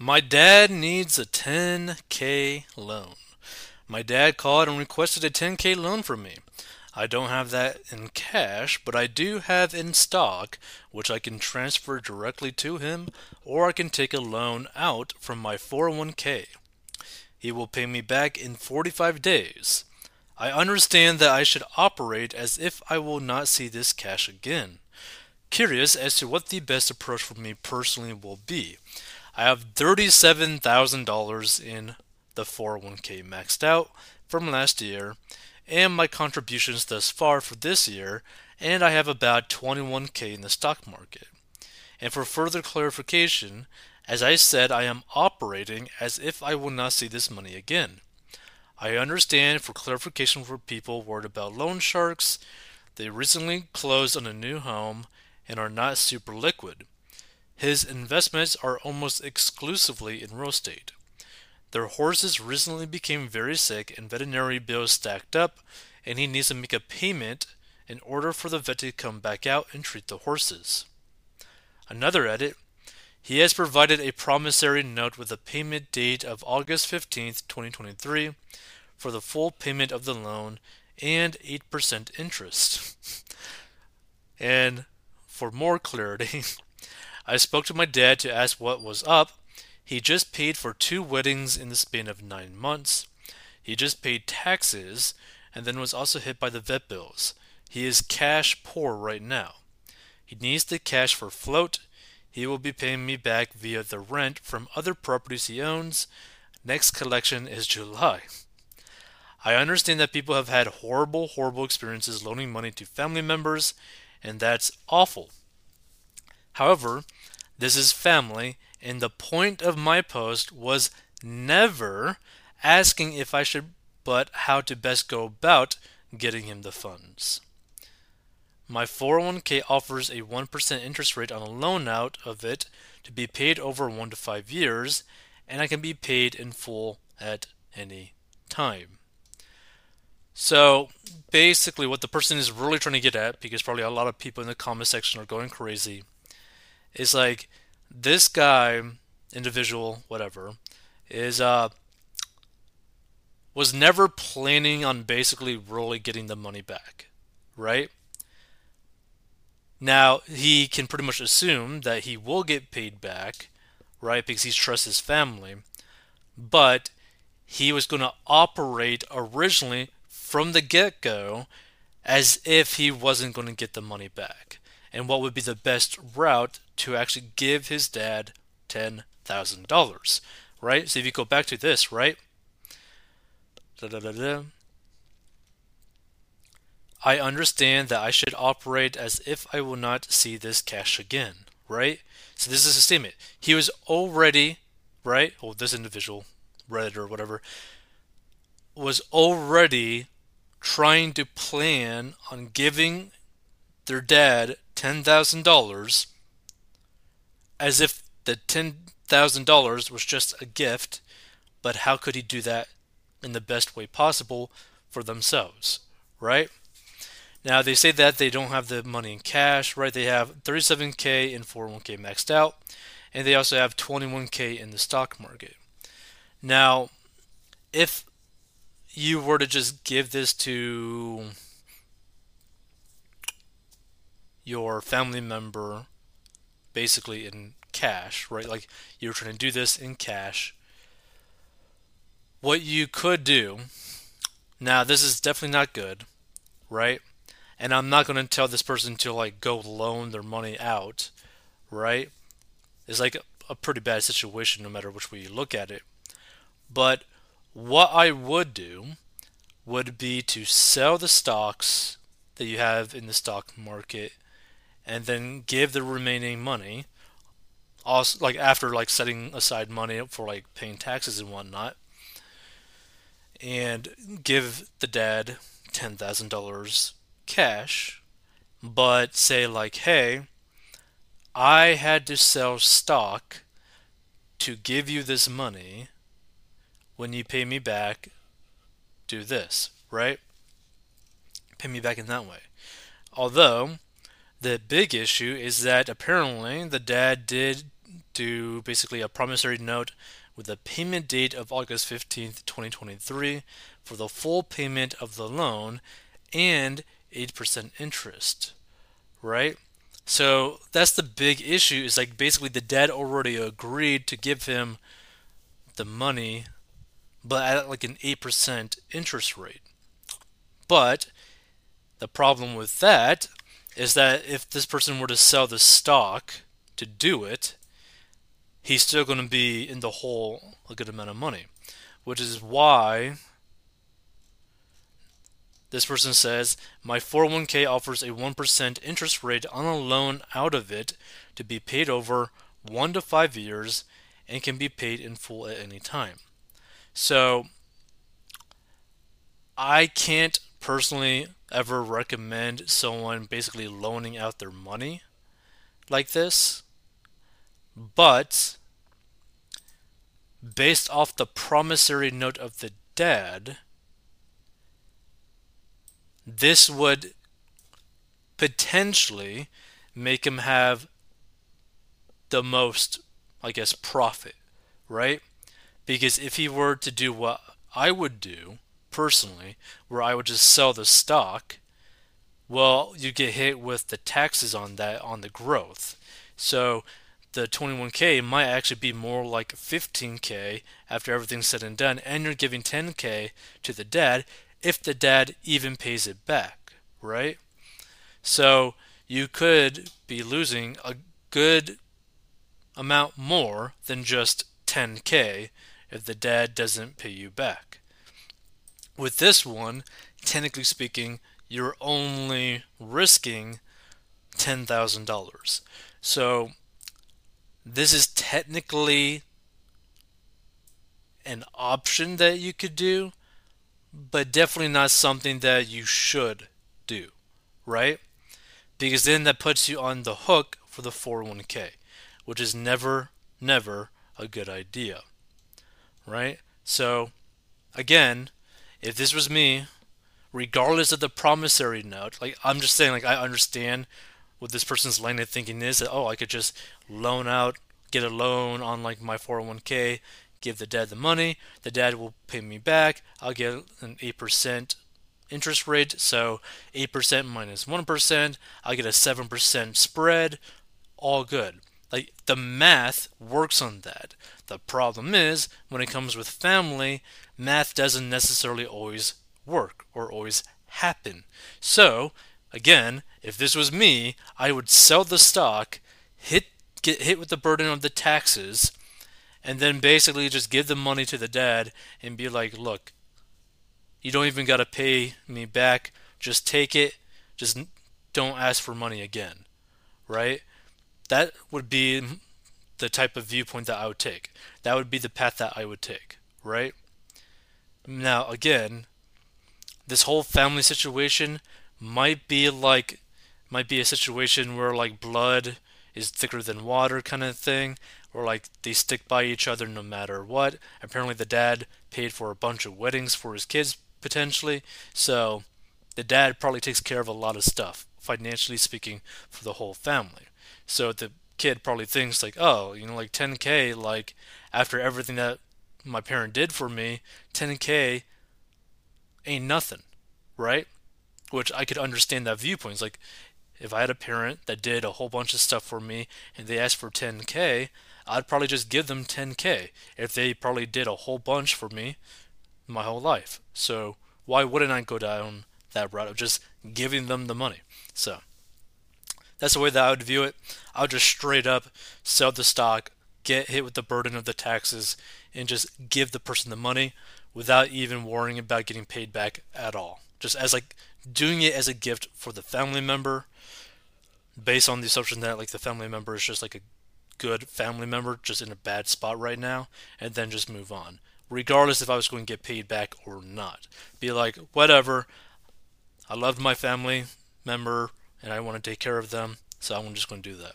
My dad needs a 10k loan. My dad called and requested a 10k loan from me. I don't have that in cash, but I do have in stock, which I can transfer directly to him, or I can take a loan out from my 401k. He will pay me back in 45 days. I understand that I should operate as if I will not see this cash again. Curious as to what the best approach for me personally will be. I have $37,000 in the 401k maxed out from last year and my contributions thus far for this year, and I have about 21k in the stock market. And for further clarification, as I said, I am operating as if I will not see this money again. I understand for clarification for people worried about loan sharks, they recently closed on a new home and are not super liquid. His investments are almost exclusively in real estate. Their horses recently became very sick and veterinary bills stacked up, and he needs to make a payment in order for the vet to come back out and treat the horses. Another edit he has provided a promissory note with a payment date of August 15, 2023, for the full payment of the loan and 8% interest. and for more clarity, I spoke to my dad to ask what was up, he just paid for two weddings in the span of nine months. He just paid taxes and then was also hit by the vet bills. He is cash poor right now. He needs the cash for float. He will be paying me back via the rent from other properties he owns. Next collection is July. I understand that people have had horrible, horrible experiences loaning money to family members, and that's awful. However, this is family, and the point of my post was never asking if I should, but how to best go about getting him the funds. My 401k offers a 1% interest rate on a loan out of it to be paid over 1 to 5 years, and I can be paid in full at any time. So basically, what the person is really trying to get at, because probably a lot of people in the comment section are going crazy, is like this guy, individual, whatever, is uh was never planning on basically really getting the money back, right? Now he can pretty much assume that he will get paid back, right? Because he trusts his family, but he was going to operate originally from the get go as if he wasn't going to get the money back and what would be the best route to actually give his dad $10,000, right? So if you go back to this, right? Da-da-da-da. I understand that I should operate as if I will not see this cash again, right? So this is a statement. He was already, right? Well, this individual, Reddit or whatever, was already trying to plan on giving their dad $10,000 as if the $10,000 was just a gift, but how could he do that in the best way possible for themselves, right? Now they say that they don't have the money in cash, right? They have 37k in 401k maxed out, and they also have 21k in the stock market. Now, if you were to just give this to your family member basically in cash, right? Like you're trying to do this in cash. What you could do, now this is definitely not good, right? And I'm not going to tell this person to like go loan their money out, right? It's like a, pretty bad situation no matter which way you look at it. But what I would do would be to sell the stocks that you have in the stock market and then give the remaining money. Also like after like setting aside money for like paying taxes and whatnot. And give the dad ten thousand dollars cash. But say like hey i had to sell stock to give you this money. When you pay me back do this right? Pay me back in that way. Although the big issue is that apparently the dad did do basically a promissory note with a payment date of August 15th, 2023 for the full payment of the loan and 8% interest, right? So that's the big issue is like basically the dad already agreed to give him the money but at like an 8% interest rate. But the problem with that is that if this person were to sell the stock to do it, he's still going to be in the hole a good amount of money, which is why this person says, My 401k offers a 1% interest rate on a loan out of it to be paid over one to five years and can be paid in full at any time. So, I can't personally ever recommend someone basically loaning out their money like this, but based off the promissory note of the dad, this would potentially make him have the most, I guess, profit, right? Because if he were to do what I would do personally, where I would just sell the stock, well, you get hit with the taxes on that on the growth. So the 21k might actually be more like 15k after everything's said and done, and you're giving 10k to the dad if the dad even pays it back, right? So you could be losing a good amount more than just 10k if the dad doesn't pay you back. With this one, technically speaking, you're only risking $10,000. So this is technically an option that you could do, but definitely not something that you should do, right? Because then that puts you on the hook for the 401k, which is never, never a good idea, right? So, again, if this was me, regardless of the promissory note, like I'm just saying, like I understand what this person's line of thinking is that oh, I could just loan out, get a loan on like my 401k, give the dad the money, the dad will pay me back, I'll get an 8% interest rate, so 8% minus 1, I'll get a 7% spread, all good. Like the math works on that. The problem is when it comes with family, math doesn't necessarily always work or always happen. So, again, if this was me, I would sell the stock, hit get hit with the burden of the taxes, and then basically just give the money to the dad and be like, "Look, you don't even got to pay me back. Just take it. Just don't ask for money again." Right? That would be the type of viewpoint that I would take. That would be the path that I would take, right? Now, again, this whole family situation might be like might be a situation where like blood is thicker than water kind of thing or like they stick by each other no matter what. Apparently the dad paid for a bunch of weddings for his kids potentially. So the dad probably takes care of a lot of stuff financially speaking for the whole family. So the kid probably thinks like oh you know like 10k like after everything that my parent did for me 10k ain't nothing right? Which I could understand that viewpoint. It's like if I had a parent that did a whole bunch of stuff for me and they asked for 10k, I'd probably just give them 10k if they probably did a whole bunch for me my whole life. So why wouldn't I go down that route of just giving them the money? So that's the way that I would view it. I would just straight up sell the stock, get hit with the burden of the taxes, and just give the person the money without even worrying about getting paid back at all. Just as like doing it as a gift for the family member based on the assumption that like the family member is just like a good family member just in a bad spot right now and then just move on regardless if I was going to get paid back or not. Be like whatever. I loved my family member and I want to take care of them so I'm just going to do that